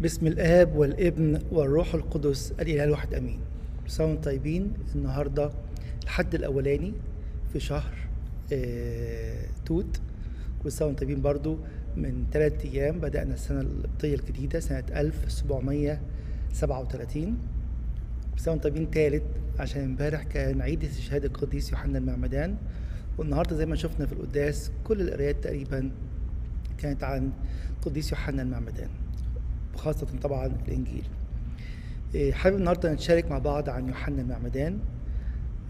باسم الآب والابن والروح القدس الإله الواحد أمين. سوا طيبين النهاردة الحد الأولاني في شهر آه توت. وأنتم طيبين برضو من ثلاثة أيام بدأنا السنة القبطية الجديدة سنة 1737 سنة وأنتم طيبين تالت عشان امبارح كان عيد استشهاد القديس يوحنا المعمدان. والنهاردة زي ما شفنا في القداس كل القرايات تقريبا كانت عن القديس يوحنا المعمدان. وخاصة طبعا الإنجيل. إيه، حابب النهارده نتشارك مع بعض عن يوحنا المعمدان.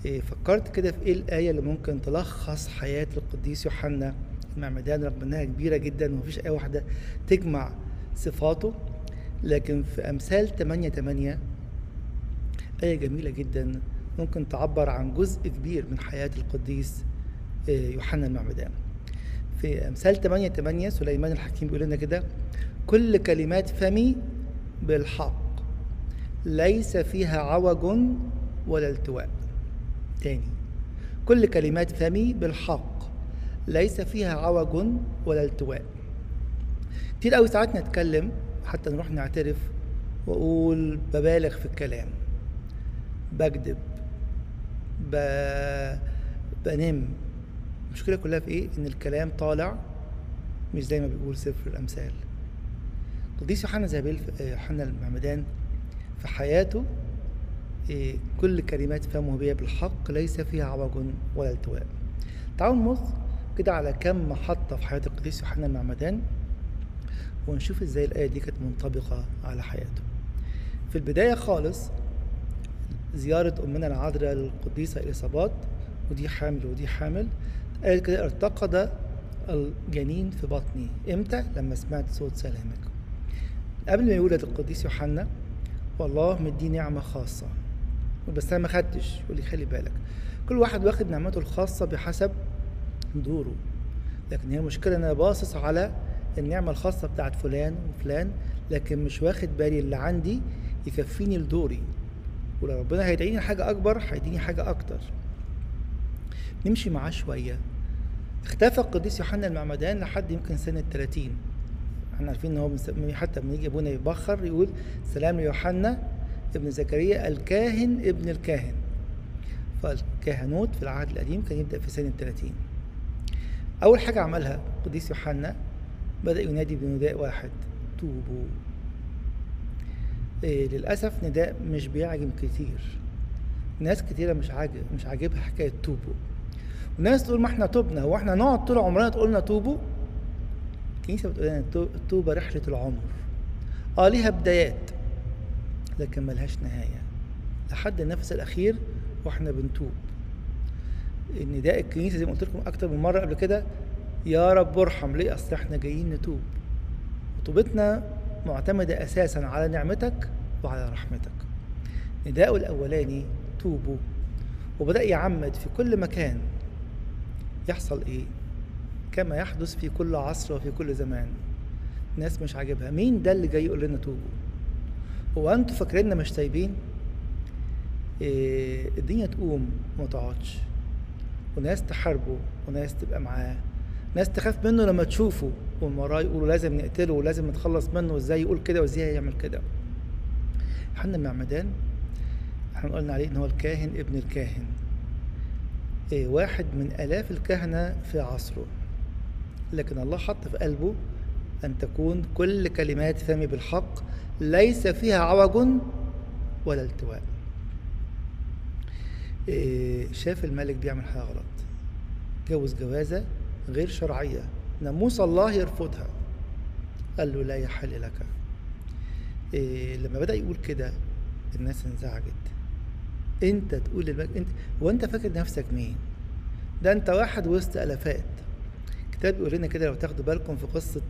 إيه، فكرت كده في إيه الآية اللي ممكن تلخص حياة القديس يوحنا المعمدان؟ رغم انها كبيرة جدا ومفيش آية واحدة تجمع صفاته. لكن في أمثال 8 8 آية جميلة جدا ممكن تعبر عن جزء كبير من حياة القديس إيه، يوحنا المعمدان. في أمثال 8 8 سليمان الحكيم بيقول لنا كده كل كلمات فمي بالحق ليس فيها عوج ولا التواء. تاني كل كلمات فمي بالحق ليس فيها عوج ولا التواء. كتير قوي ساعات نتكلم حتى نروح نعترف وأقول ببالغ في الكلام. بكذب ب... بنم المشكلة كلها في إيه؟ إن الكلام طالع مش زي ما بيقول سفر الأمثال. القديس يوحنا زابيل يوحنا المعمدان في حياته إيه، كل كلمات فمه بها بالحق ليس فيها عوج ولا التواء. تعالوا نبص كده على كم محطة في حياة القديس يوحنا المعمدان ونشوف إزاي الآية دي كانت منطبقة على حياته. في البداية خالص زيارة أمنا العذراء القديسة إليصابات ودي حامل ودي حامل. قالت كده ارتقد الجنين في بطني. إمتى؟ لما سمعت صوت سلامك. قبل ما يولد القديس يوحنا والله مديه نعمة خاصة. بس أنا ما خدتش يقول لي خلي بالك. كل واحد واخد نعمته الخاصة بحسب دوره. لكن هي المشكلة أنا باصص على النعمة الخاصة بتاعت فلان وفلان لكن مش واخد بالي اللي عندي يكفيني لدوري. ولو ربنا هيدعيني حاجة أكبر هيديني حاجة أكتر. نمشي معاه شوية. اختفى القديس يوحنا المعمدان لحد يمكن سنة 30 إحنا عارفين إن هو حتى لما يجي أبونا يبخر يقول سلام ليوحنا ابن زكريا الكاهن ابن الكاهن. فالكهنوت في العهد القديم كان يبدأ في سنة 30 أول حاجة عملها القديس يوحنا بدأ ينادي بنداء واحد توبوا. إيه للأسف نداء مش بيعجب كتير. ناس كتيرة مش عاجب مش عاجبها حكاية توبوا. وناس تقول ما إحنا تبنا هو إحنا نقعد طول عمرنا تقولنا توبوا؟ الكنيسة بتقول لنا التوبة رحلة العمر. آه ليها بدايات لكن ملهاش نهاية. لحد النفس الأخير وإحنا بنتوب. نداء الكنيسة زي ما قلت لكم أكتر من مرة قبل كده يا رب ارحم ليه؟ أصل إحنا جايين نتوب. وتوبتنا معتمدة أساسا على نعمتك وعلى رحمتك. نداءه الأولاني توبوا. وبدأ يعمد في كل مكان. يحصل إيه؟ كما يحدث في كل عصر وفي كل زمان. ناس مش عاجبها. مين ده اللي جاي يقول لنا توبوا؟ هو أنتوا فاكريننا مش تايبين إيه الدنيا تقوم وما تقعدش. وناس تحاربه وناس تبقى معاه. ناس تخاف منه لما تشوفه. ومن وراه يقولوا لازم نقتله ولازم نتخلص منه. وإزاي يقول كده وإزاي يعمل كده؟ يوحنا المعمدان إحنا قلنا عليه إن هو الكاهن ابن الكاهن. واحد من آلاف الكهنة في عصره. لكن الله حط في قلبه أن تكون كل كلمات فمي بالحق ليس فيها عوج ولا التواء. إيه شاف الملك بيعمل حاجة غلط. جوز جوازة غير شرعية. ناموس الله يرفضها. قال له لا يحل لك. إيه لما بدأ يقول كده الناس انزعجت. انت تقول للملك انت وانت فاكر نفسك مين؟ ده انت واحد وسط الافات الكتاب بيقول لنا كده لو تاخدوا بالكم في قصة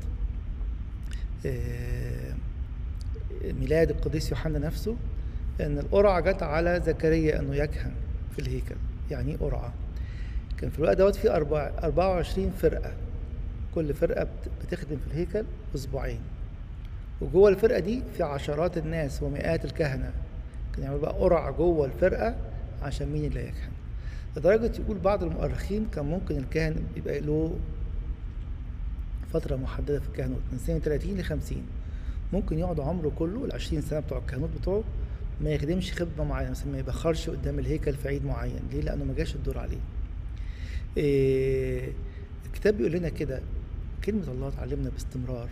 ميلاد القديس يوحنا نفسه إن القرعة جت على زكريا أنه يكهن في الهيكل. يعني إيه قرعة؟ كان في الوقت دوت في 24 فرقة. كل فرقة بتخدم في الهيكل أسبوعين. وجوه الفرقة دي في عشرات الناس ومئات الكهنة. كان يعملوا بقى قرعة جوه الفرقة عشان مين اللي يكهن لدرجة يقول بعض المؤرخين كان ممكن الكاهن يبقى له فترة محددة في الكهنوت من سنة 30 ل 50 ممكن يقعد عمره كله ال 20 سنة بتوع الكهنوت بتوعه ما يخدمش خدمة معينة مثلا ما يبخرش قدام الهيكل في عيد معين. ليه؟ لأنه ما جاش الدور عليه. إيه الكتاب بيقول لنا كده كلمة الله تعلمنا باستمرار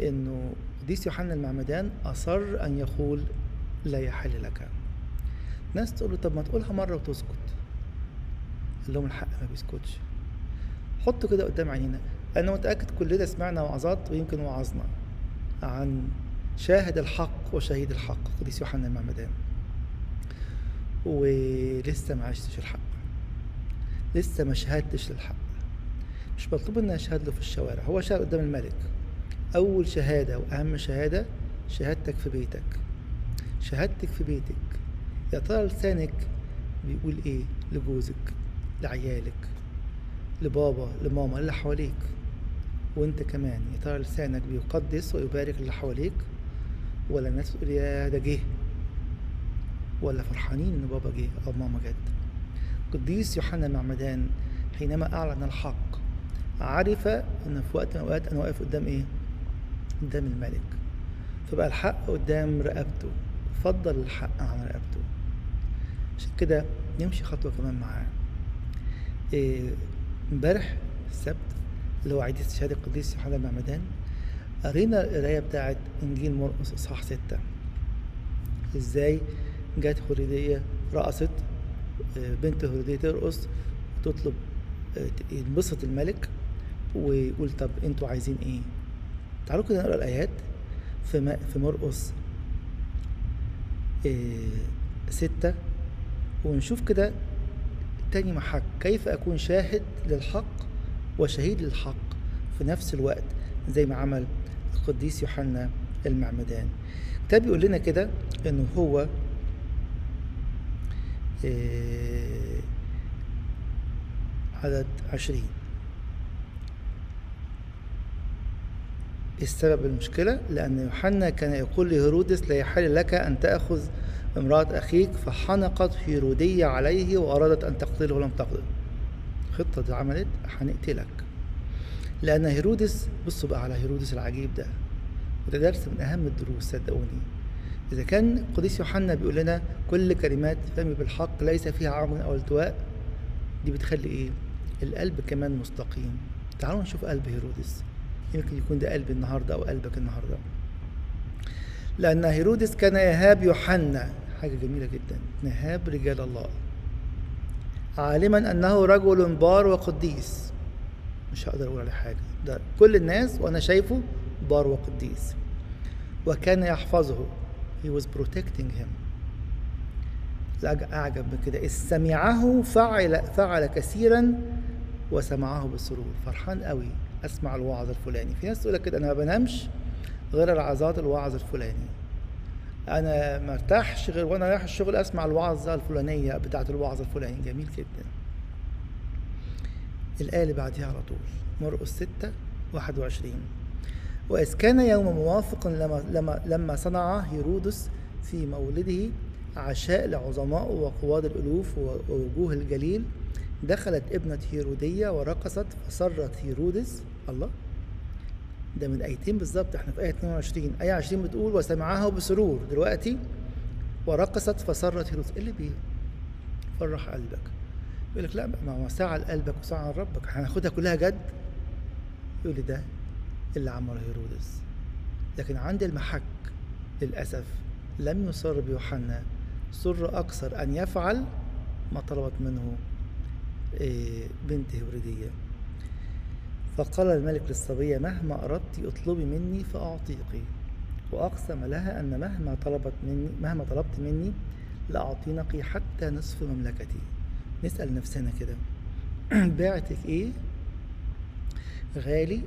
إنه قديس يوحنا المعمدان أصر أن يقول لا يحل لك. ناس تقول له طب ما تقولها مرة وتسكت. قال لهم الحق ما بيسكتش. حطوا كده قدام عينينا. أنا متأكد كلنا سمعنا وعظات ويمكن وعظنا عن شاهد الحق وشهيد الحق. قديس يوحنا المعمدان. ولسه ما عشتش الحق. لسه ما شهدتش للحق. مش مطلوب ان أشهد له في الشوارع. هو شهد قدام الملك. أول شهادة وأهم شهادة شهادتك في بيتك. شهادتك في بيتك. يا ترى لسانك بيقول إيه لجوزك لعيالك لبابا لماما اللي حواليك. وأنت كمان يا ترى لسانك بيقدس ويبارك اللي حواليك. ولا الناس تقول يا ده جه. ولا فرحانين إن بابا جه أو ماما جت. قديس يوحنا المعمدان حينما أعلن الحق. عرف إن في وقت من الأوقات أنا واقف قدام إيه؟ قدام الملك. فبقى الحق قدام رقبته. فضل الحق عن رقبته. عشان كده نمشي خطوة كمان معاه. إيه، امبارح السبت اللي هو عيد استشهاد القديس يوحنا المعمدان قرينا القراية بتاعت إنجيل مرقس إصحاح ستة. إزاي جت هرودية رقصت آه، بنت هرودية ترقص وتطلب آه، ينبسط الملك ويقول طب أنتوا عايزين إيه؟ تعالوا كده نقرأ الآيات في في مرقس ستة ونشوف كده تاني محك كيف أكون شاهد للحق وشهيد للحق في نفس الوقت زي ما عمل القديس يوحنا المعمدان. الكتاب بيقول لنا كده انه هو آه، عدد عشرين. السبب المشكلة لأن يوحنا كان يقول لهيرودس لا يحل لك أن تأخذ امرأة أخيك. فحنقت هيرودية عليه وأرادت أن تقتله ولم الخطة دي عملت هنقتلك. لأن هيرودس بصوا بقى على هيرودس العجيب ده. وده درس من أهم الدروس صدقوني. إذا كان قديس يوحنا بيقول لنا كل كلمات فمي بالحق ليس فيها عمر أو التواء دي بتخلي إيه؟ القلب كمان مستقيم. تعالوا نشوف قلب هيرودس. يمكن يكون ده قلبي النهارده أو قلبك النهارده. لأن هيرودس كان يهاب يوحنا. حاجة جميلة جدا. نهاب رجال الله. عالما أنه رجل بار وقديس. مش هقدر أقول عليه حاجة. ده كل الناس وأنا شايفه بار وقديس. وكان يحفظه. He was protecting him. أعجب من كده إذ سمعه فعل فعل كثيرا وسمعه بسرور فرحان قوي. أسمع الوعظ الفلاني. في ناس تقول لك كده أنا ما بنامش غير العظات الوعظ الفلاني. أنا ما ارتاحش غير وأنا رايح الشغل أسمع الوعظة الفلانية بتاعه الوعظ الفلاني. جميل جدا. الآية اللي بعديها على طول. مرقس 6 21 وإذ كان يوم موافق لما لما لما صنع هيرودس في مولده عشاء لعظماء وقواد الألوف ووجوه الجليل دخلت ابنة هيرودية ورقصت فسرت هيرودس الله. ده من آيتين بالظبط إحنا في آية 22 آية 20 بتقول وسمعها بسرور. دلوقتي ورقصت فسرت هيرودس إيه اللي بيفرح قلبك. يقول لك لا ما هو ساعة لقلبك وساعة لربك. هناخدها كلها جد؟ يقول لي ده اللي عمله هيرودس. لكن عند المحك للأسف لم يصر بيوحنا سر أكثر أن يفعل ما طلبت منه إيه، بنت هيرودية فقال الملك للصبية مهما أردت اطلبي مني فأعطيك وأقسم لها أن مهما طلبت مني مهما طلبت مني لأعطينك حتى نصف مملكتي. نسأل نفسنا كده. بعتك إيه؟ غالي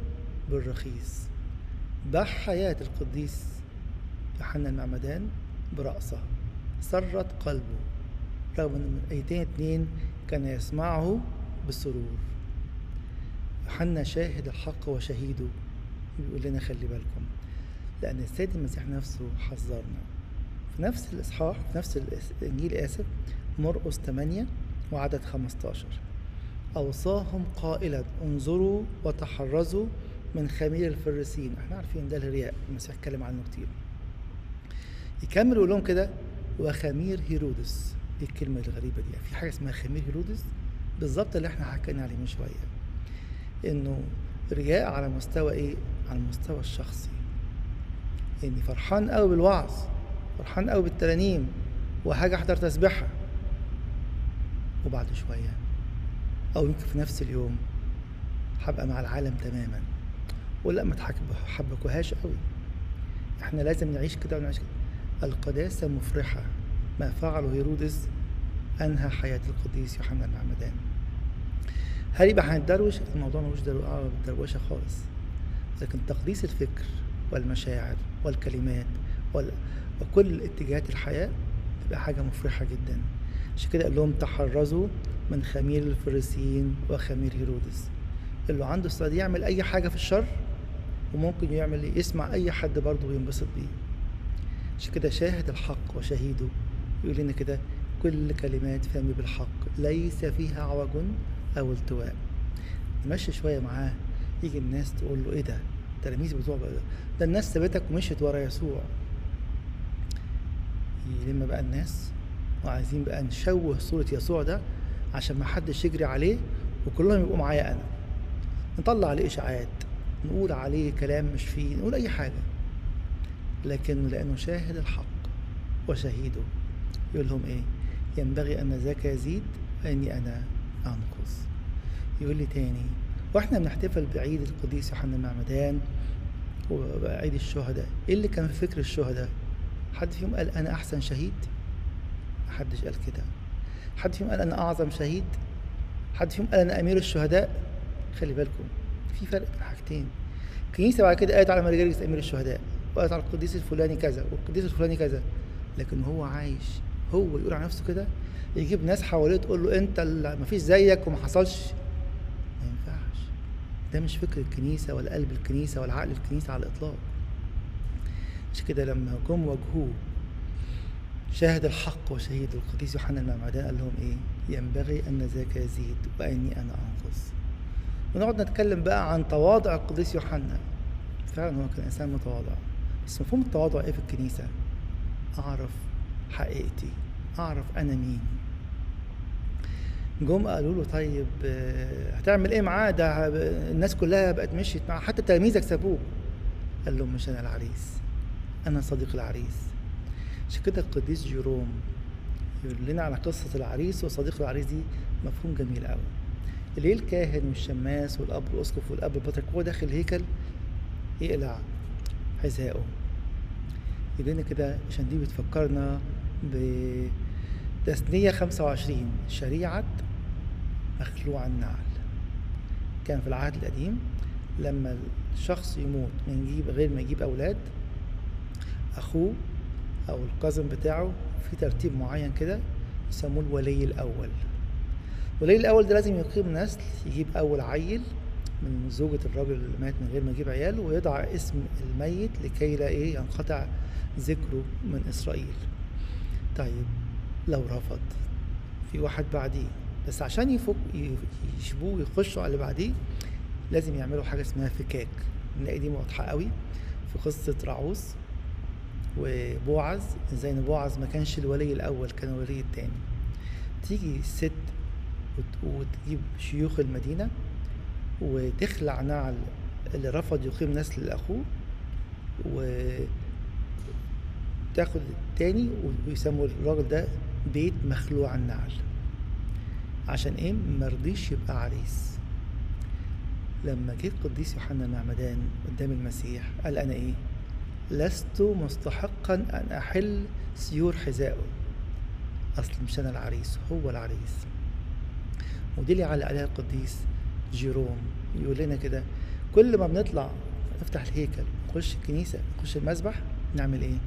بالرخيص. باع حياة القديس يوحنا المعمدان برأسه. سرت قلبه. رغم أن من آيتين اتنين كان يسمعه بسرور. يوحنا شاهد الحق وشهيده. بيقول لنا خلي بالكم. لأن السيد المسيح نفسه حذرنا. في نفس الإصحاح في نفس الإنجيل آسف مرقس 8 وعدد 15 أوصاهم قائلا انظروا وتحرزوا من خمير الفريسين إحنا عارفين ده الرياء المسيح اتكلم عنه كتير. يكمل يقول لهم كده وخمير هيرودس. إيه الكلمة الغريبة دي. في حاجة اسمها خمير هيرودس؟ بالظبط اللي إحنا حكينا عليه من شوية. إنه رياء على مستوى إيه؟ على المستوى الشخصي. اني فرحان قوي بالوعظ فرحان قوي بالترانيم وحاجة أحضر تسبيحها وبعد شوية أو يمكن في نفس اليوم هبقى مع العالم تماما. ولا ما تحبكوهاش قوي. إحنا لازم نعيش كده ونعيش كده. القداسة مفرحة. ما فعله هيرودس أنهى حياة القديس يوحنا المعمدان هل يبقى هنتدروش الموضوع ملوش دروشة خالص. لكن تقديس الفكر والمشاعر والكلمات وال... وكل اتجاهات الحياة تبقى حاجة مفرحة جدا. عشان كده قال لهم تحرزوا من خمير الفريسيين وخمير هيرودس. اللي عنده استعداد يعمل أي حاجة في الشر وممكن يعمل يسمع أي حد برضه وينبسط بيه. عشان كده شاهد الحق وشهيده. يقول لنا كده كل كلمات فمي بالحق. ليس فيها عوج أو التواء نمشي شوية معاه يجي الناس تقول له إيه ده؟ التلاميذ بتوع ده. الناس سابتك ومشيت ورا يسوع. يلم بقى الناس وعايزين بقى نشوه صورة يسوع ده عشان ما حدش يجري عليه وكلهم يبقوا معايا أنا. نطلع عليه إشاعات نقول عليه كلام مش فيه نقول أي حاجة. لكن لأنه شاهد الحق وشهيده يقول لهم إيه؟ ينبغي أن ذاك يزيد وإني أنا. أنقص يقول لي تاني وإحنا بنحتفل بعيد القديس يوحنا المعمدان وعيد الشهداء إيه اللي كان في فكر الشهداء؟ حد فيهم قال أنا أحسن شهيد؟ محدش قال كده. حد فيهم قال أنا أعظم شهيد؟ حد فيهم قال أنا أمير الشهداء؟ خلي بالكم في فرق بين حاجتين. الكنيسة بعد كده قالت على مارجريس أمير الشهداء وقالت على القديس الفلاني كذا والقديس الفلاني كذا لكن هو عايش هو يقول على نفسه كده؟ يجيب ناس حواليه تقول له انت ما فيش زيك وما حصلش. ما ينفعش. ده مش فكر الكنيسة ولا قلب الكنيسة ولا عقل الكنيسة على الإطلاق. مش كده لما جم واجهوه شاهد الحق وشهيد القديس يوحنا المعمدان قال لهم إيه؟ ينبغي أن ذاك يزيد وأني أنا أنقص. ونقعد نتكلم بقى عن تواضع القديس يوحنا. فعلا هو كان إنسان متواضع. بس مفهوم التواضع إيه في الكنيسة؟ أعرف حقيقتي. أعرف أنا مين. جم قالوا له طيب هتعمل إيه معاه؟ ده الناس كلها بقت مشيت معاه حتى تلاميذك سابوه. قال لهم مش أنا العريس أنا صديق العريس. عشان كده القديس جيروم يقول لنا على قصة العريس وصديق العريس دي مفهوم جميل قوي ليه الكاهن والشماس والأب الاسقف والأب البطرك هو داخل الهيكل يقلع حذائه لنا كده عشان دي بتفكرنا بتثنية 25 شريعة مخلوع النعل. كان في العهد القديم لما الشخص يموت من يجيب غير ما يجيب أولاد أخوه أو القزم بتاعه في ترتيب معين كده يسموه الولي الأول. الولي الأول ده لازم يقيم نسل يجيب أول عيل من زوجة الراجل اللي مات من غير ما يجيب عيال ويضع اسم الميت لكي لا إيه ينقطع ذكره من إسرائيل. طيب لو رفض. في واحد بعديه. بس عشان يفك يشبوه ويخشوا على اللي بعديه لازم يعملوا حاجة اسمها فكاك. نلاقي دي واضحة قوي في قصة رعوس وبوعز إزاي ان بوعز ما كانش الولي الأول كان الولي التاني. تيجي الست وتجيب شيوخ المدينة وتخلع نعل اللي رفض يقيم نسل لأخوه وتاخد التاني ويسموا الراجل ده بيت مخلوع النعل. عشان إيه؟ مرضيش يبقى عريس. لما جه القديس يوحنا المعمدان قدام المسيح قال أنا إيه؟ لست مستحقا أن أحل سيور حذائه. اصل مش أنا العريس هو العريس. ودي اللي علق عليها القديس جيروم. يقول لنا كده كل ما بنطلع نفتح الهيكل نخش الكنيسة نخش المسبح نعمل إيه؟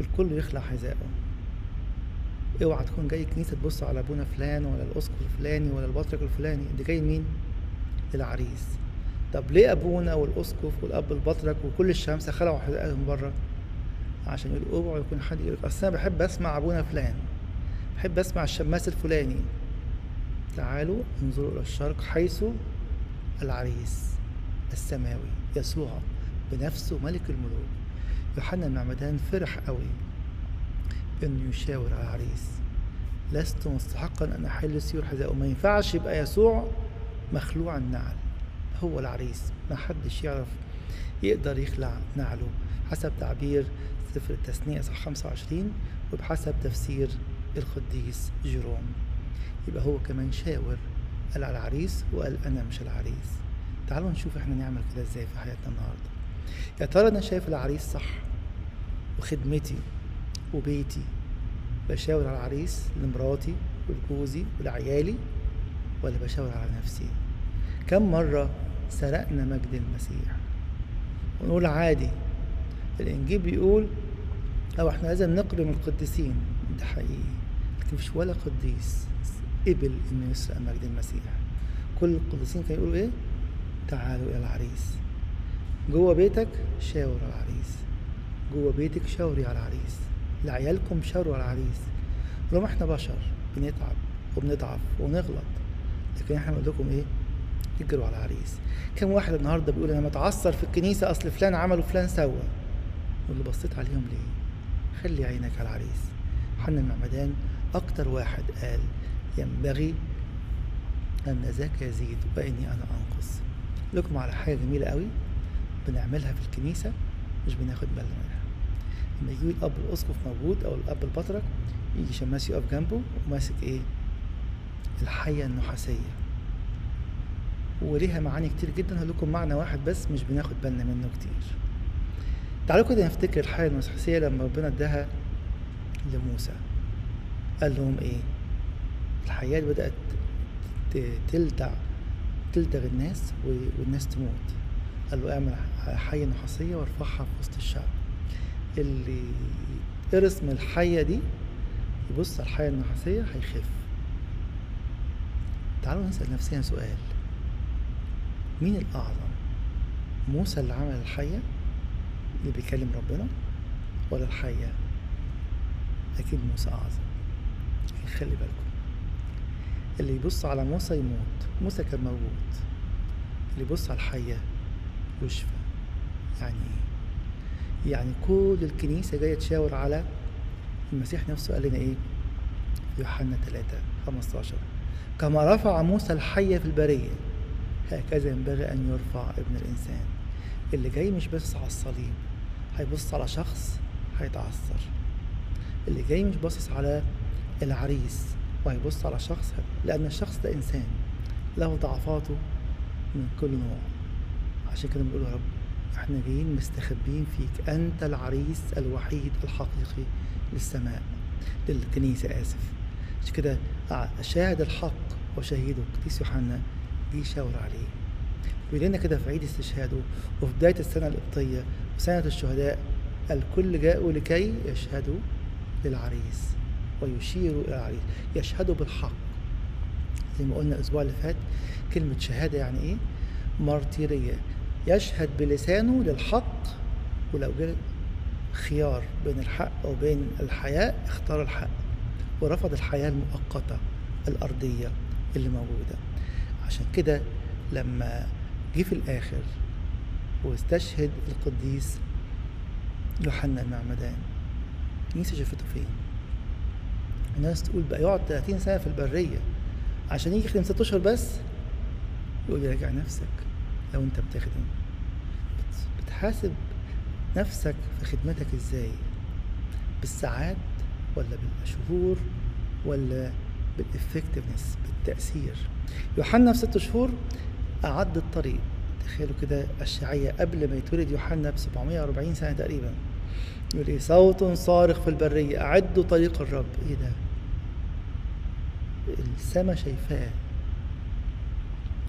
الكل يخلع حذائه. اوعى تكون جاي الكنيسة تبص على ابونا فلان ولا الأسقف الفلاني ولا البطرك الفلاني انت جاي مين؟ العريس. طب ليه ابونا والأسقف والأب البطرك وكل الشمس خلعوا حذائهم بره؟ عشان يقولوا يكون حد يقول أصل أنا بحب أسمع ابونا فلان بحب أسمع الشماس الفلاني. تعالوا انظروا إلى الشرق حيث العريس السماوي يسوع بنفسه ملك الملوك. يوحنا المعمدان فرح قوي. انه يشاور على العريس. لست مستحقا أن أحل سيور حذاءه. ما ينفعش يبقى يسوع مخلوع النعل هو العريس. ما حدش يعرف يقدر يخلع نعله. حسب تعبير سفر التثنية صح 25 وبحسب تفسير القديس جيروم. يبقى هو كمان شاور قال على العريس وقال أنا مش العريس. تعالوا نشوف إحنا نعمل كده إزاي في حياتنا النهارده. يا ترى أنا شايف العريس صح؟ وخدمتي وبيتي. بشاور على العريس لمراتي ولجوزي ولعيالي ولا بشاور على نفسي. كم مرة سرقنا مجد المسيح. ونقول عادي. الإنجيل بيقول أو إحنا لازم نكرم القديسين. ده حقيقي. لكن مش ولا قديس قبل إنه يسرق مجد المسيح. كل القديسين كانوا يقولوا إيه؟ تعالوا إلى العريس. جوه بيتك شاور على العريس. جوه بيتك شاوري على العريس. لعيالكم شاوروا على العريس لو إحنا بشر بنتعب وبنضعف ونغلط لكن إحنا بنقول لكم إيه؟ اجروا على العريس. كم واحد النهارده بيقول أنا متعثر في الكنيسة أصل فلان عمل وفلان سوى. واللي بصيت عليهم ليه؟ خلي عينك على العريس. حنا المعمدان أكتر واحد قال ينبغي أن ذاك يزيد وإني أنا أنقص. لكم على حاجة جميلة قوي بنعملها في الكنيسة مش بناخد بالنا منها. لما يجي الاب الاسقف موجود أو الأب البطرك يجي شماس يقف جنبه وماسك إيه؟ الحية النحاسية. وليها معاني كتير جدا هقول لكم معنى واحد بس مش بناخد بالنا منه كتير. تعالوا كده نفتكر الحية النحاسية لما ربنا اداها لموسى. قال لهم إيه؟ الحياة بدأت تلدع تلدغ الناس والناس تموت. قال له اعمل حية نحاسية وارفعها في وسط الشعب. اللي قرص من الحية دي يبص على الحية النحاسية هيخف. تعالوا نسأل نفسنا سؤال. مين الأعظم؟ موسى اللي عمل الحية اللي بيكلم ربنا ولا الحية؟ أكيد موسى أعظم. خلي بالكم. اللي يبص على موسى يموت. موسى كان موجود. اللي يبص على الحية يشفى. يعني إيه؟ يعني كل الكنيسة جاية تشاور على المسيح نفسه قال لنا في يوحنا 3 15 كما رفع موسى الحية في البرية هكذا ينبغي أن يرفع ابن الإنسان. اللي جاي مش بس على الصليب هيبص على شخص هيتعثر. اللي جاي مش باصص على العريس وهيبص على شخص لأن الشخص ده إنسان له ضعفاته من كل نوع. عشان كده بنقول يا رب إحنا جايين مستخبين فيك. أنت العريس الوحيد الحقيقي للسماء. للكنيسة آسف. عشان كده شاهد الحق وشهيده القديس يوحنا يشاور عليه. بيقول لنا كده في عيد استشهاده وفي بداية السنة القبطية وسنة الشهداء الكل جاءوا لكي يشهدوا للعريس ويشيروا إلى العريس. يشهدوا بالحق. زي ما قلنا الأسبوع اللي فات كلمة شهادة يعني إيه؟ مارتيرية. يشهد بلسانه للحق ولو جه خيار بين الحق وبين الحياة اختار الحق ورفض الحياة المؤقتة الأرضية اللي موجودة عشان كده لما جه في الآخر واستشهد القديس يوحنا المعمدان الكنيسة شافته فين؟ الناس تقول بقى يقعد 30 سنة في البرية عشان يجي يخدم ست أشهر بس يقول لي راجع نفسك لو أنت بتخدم. بتحاسب نفسك في خدمتك إزاي؟ بالساعات ولا بالشهور ولا بالافكتفنس بالتأثير؟ يوحنا في ست شهور أعد الطريق. تخيلوا كده الشعية قبل ما يتولد يوحنا ب 740 سنة تقريبا. يقول إيه؟ صوت صارخ في البرية أعدوا طريق الرب. إيه ده؟ السما شايفاه.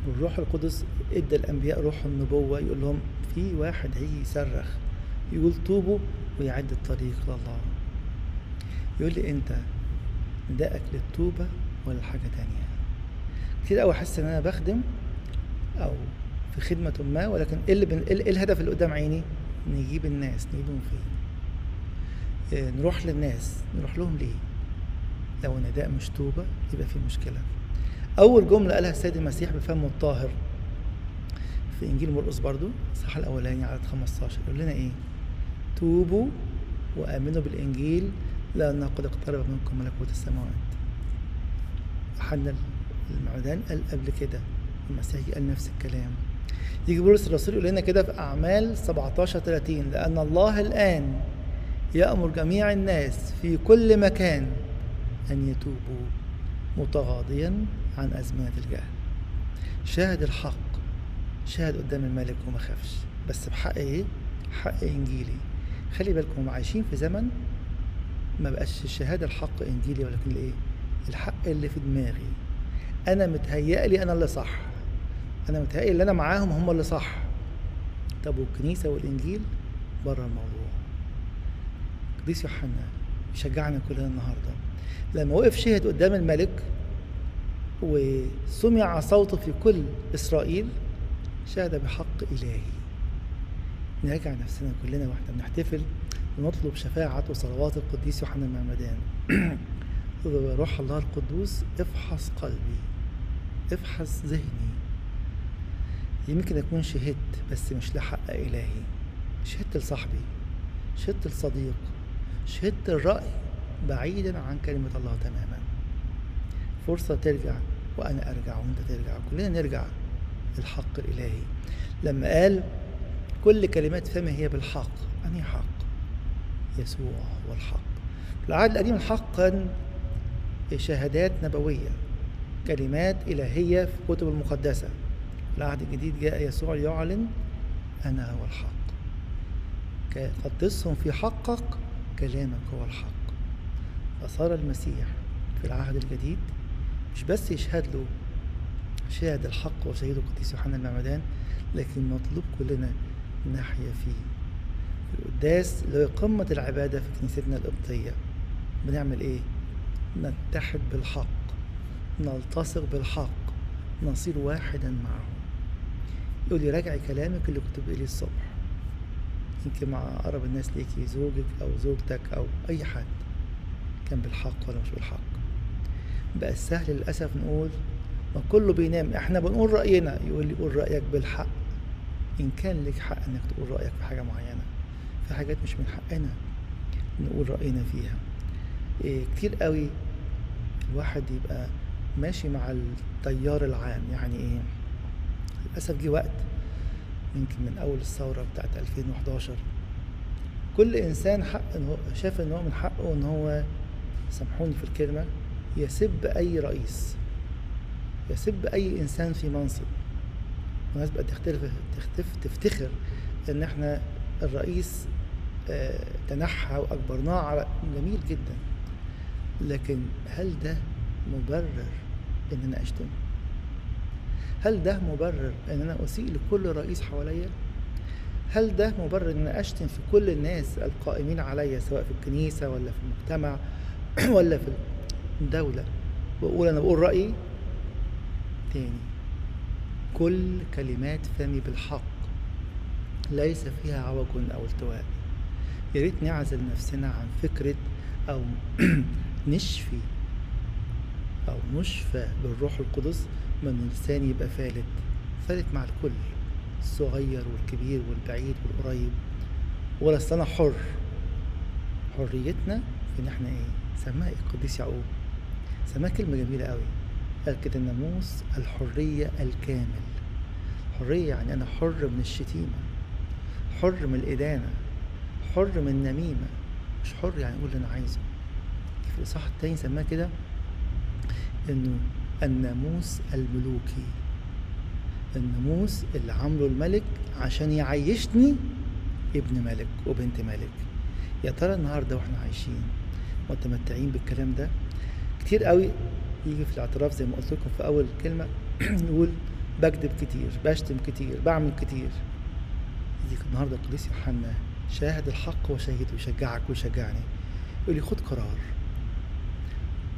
والروح القدس ادى الأنبياء روح النبوة يقول لهم في واحد هيجي يصرخ يقول توبوا ويعد الطريق لله يقول لي أنت ندائك للتوبة ولا حاجة تانية؟ كتير قوي أحس إن أنا بخدم أو في خدمة ما ولكن إيه اللي بن... إيه الهدف اللي قدام عيني؟ نجيب الناس نجيبهم فين؟ إيه نروح للناس نروح لهم ليه؟ لو نداء مش توبة يبقى في مشكلة. أول جملة قالها السيد المسيح بفمه الطاهر في إنجيل مرقس برضو الصح الأولاني عدد 15 يقول لنا إيه؟ توبوا وآمنوا بالإنجيل لأنه قد اقترب منكم ملكوت السماوات. يوحنا المعدان قال قبل كده المسيح قال نفس الكلام. يجي بولس الرسول يقول لنا كده في أعمال 17 30 لأن الله الآن يأمر جميع الناس في كل مكان أن يتوبوا متغاضيا عن ازمنه الجهل شاهد الحق شاهد قدام الملك وما خافش. بس بحق إيه حق إنجيلي. خلي بالكم عايشين في زمن ما بقاش الشهاده الحق إنجيلي ولكن الإيه؟ الحق اللي في دماغي. أنا متهيألي أنا اللي صح. أنا متهيألي اللي أنا معاهم هم اللي صح. طب والكنيسة والإنجيل بره الموضوع. قديس يوحنا يشجعنا كلنا النهارده. لما وقف شهد قدام الملك وسمع صوته في كل إسرائيل شهد بحق إلهي. نراجع نفسنا كلنا وإحنا بنحتفل ونطلب شفاعة وصلوات القديس يوحنا المعمدان روح الله القدوس افحص قلبي افحص ذهني. يمكن أكون شهدت بس مش لحق إلهي. شهدت لصاحبي شهدت لصديق شهدت الرأي بعيدا عن كلمة الله تماما. فرصة ترجع وأنا أرجع وأنت ترجع. كلنا نرجع للحق الإلهي. لما قال كل كلمات فمي هي بالحق أنهي حق يسوع هو الحق. في العهد القديم الحق كان شهادات نبوية كلمات إلهية في الكتب المقدسة. العهد الجديد جاء يسوع يعلن أنا هو الحق. قدسهم في حقك كلامك هو الحق. فصار المسيح في العهد الجديد مش بس يشهد له شاهد الحق وشهيده القديس يوحنا المعمدان لكن مطلوب كلنا نحيا فيه. في القداس اللي هو قمة العبادة في كنيستنا القبطية. بنعمل إيه؟ نتحد بالحق نلتصق بالحق نصير واحدا معه. يقول لي راجعي كلامك اللي كنت بتقولي الصبح. يمكن مع أقرب الناس ليكي زوجك أو زوجتك أو أي حد كان بالحق ولا مش بالحق. بقى السهل للأسف نقول ما كله بينام. إحنا بنقول رأينا يقول لي قول رأيك بالحق. إن كان لك حق إنك تقول رأيك في حاجة معينة في حاجات مش من حقنا نقول رأينا فيها. إيه كتير قوي الواحد يبقى ماشي مع التيار العام. يعني إيه؟ للأسف جه وقت يمكن من أول الثورة بتاعت 2011 كل إنسان حق إن هو شاف إن هو من حقه إن هو سامحوني في الكلمة يسب أي رئيس يسب أي إنسان في منصب. الناس بقت تختلف تختف تفتخر إن إحنا الرئيس آه، تنحى وأجبرناه على جميل جدا. لكن هل ده مبرر إن أنا أشتم؟ هل ده مبرر إن أنا أسيء لكل رئيس حواليا؟ هل ده مبرر إن أنا أشتم في كل الناس القائمين عليا سواء في الكنيسة ولا في المجتمع ولا في الدولة واقول أنا بقول رأيي تاني. كل كلمات فمي بالحق ليس فيها عوج أو التواء. يا ريت نعزل نفسنا عن فكرة أو نشفي أو نشفى بالروح القدس من لساني يبقى فالت. فالت مع الكل الصغير والكبير والبعيد والقريب. ولا أصل أنا حر. حريتنا في ان إحنا إيه؟ سماها إيه القديس يعقوب. سماها كلمة جميلة قوي. قال كده الناموس الحرية الكامل. حرية يعني أنا حر من الشتيمة حر من الإدانة حر من النميمة. مش حر يعني أقول اللي أنا عايزه. في الإصحاح التاني سماه كده إنه الناموس الملوكي. الناموس اللي عامله الملك عشان يعيشني ابن ملك وبنت ملك. يا ترى النهارده وإحنا عايشين متمتعين بالكلام ده؟ كتير قوي يجي في الاعتراف زي ما قلت لكم في أول كلمة نقول بكذب كتير بشتم كتير بعمل كتير. يجي النهارده القديس يوحنا شاهد الحق وشاهد ويشجعك ويشجعني. يقول لي خد قرار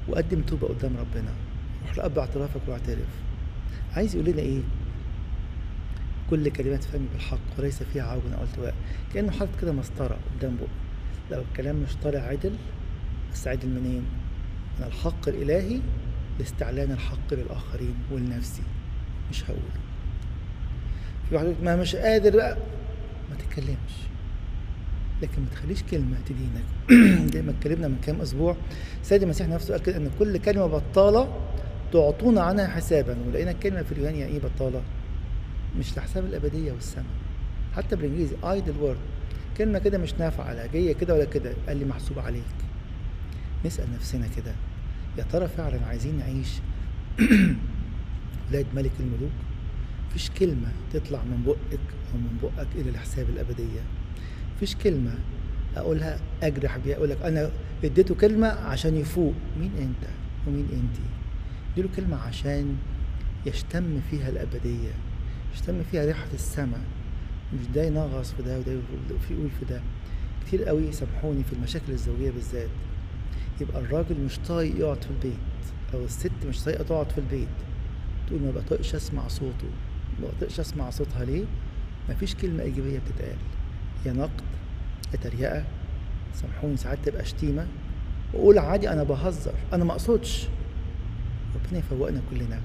وقدم توبة قدام ربنا روح لأب اعترافك واعترف. عايز يقول لنا إيه؟ كل كلمات فمي بالحق وليس فيها عوج أو التواء كانه حاطط كده مسطرة قدام بقه لو الكلام مش طالع عدل بس عدل منين؟ الحق الإلهي لاستعلان الحق للآخرين ولنفسي. مش هقوله في واحد ما مش قادر بقى. ما تتكلمش. لكن ما تخليش كلمة تدينك. زي ما اتكلمنا من كام أسبوع. سيد المسيح نفسه كده إن كل كلمة بطالة تعطونا عنها حسابا. ولقينا الكلمة في اليونان يعني إيه بطالة؟ مش لحساب الأبدية والسماء. حتى بالإنجليزي idle word. كلمة كده مش نافعة لا جاية كده ولا كده. قال لي محسوب عليك. نسأل نفسنا كده. يا ترى فعلا عايزين نعيش ولاد ملك الملوك؟ مفيش كلمة تطلع من بقك أو من بقك إلى الحساب الأبدية. مفيش كلمة أقولها أجرح بيها أقول لك أنا اديته كلمة عشان يفوق. مين أنت ومين أنتي اديله كلمة عشان يشتم فيها الأبدية يشتم فيها ريحة السماء. مش ده ينغص في ده وده يقول في ده. كتير قوي سامحوني في المشاكل الزوجية بالذات. يبقى الراجل مش طايق يقعد في البيت أو الست مش طايقة تقعد في البيت. تقول ما بطيقش أسمع صوته. ما بطيقش أسمع صوتها ليه؟ مفيش كلمة إيجابية بتتقال. يا نقد يا تريقة. سامحوني ساعات تبقى شتيمة. وأقول عادي أنا بهزر. أنا ما أقصدش. ربنا يفوقنا كلنا.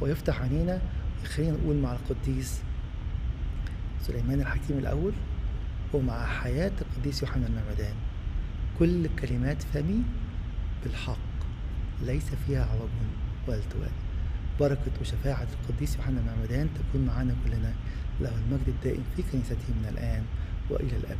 ويفتح عينينا. ويخلينا نقول مع القديس سليمان الحكيم الأول ومع حياة القديس يوحنا المعمدان كل كلمات فمي بالحق ليس فيها عوج ولا التواء بركة وشفاعة القديس يوحنا المعمدان تكون معنا كلنا. له المجد الدائم في كنيسته من الآن وإلى الأبد.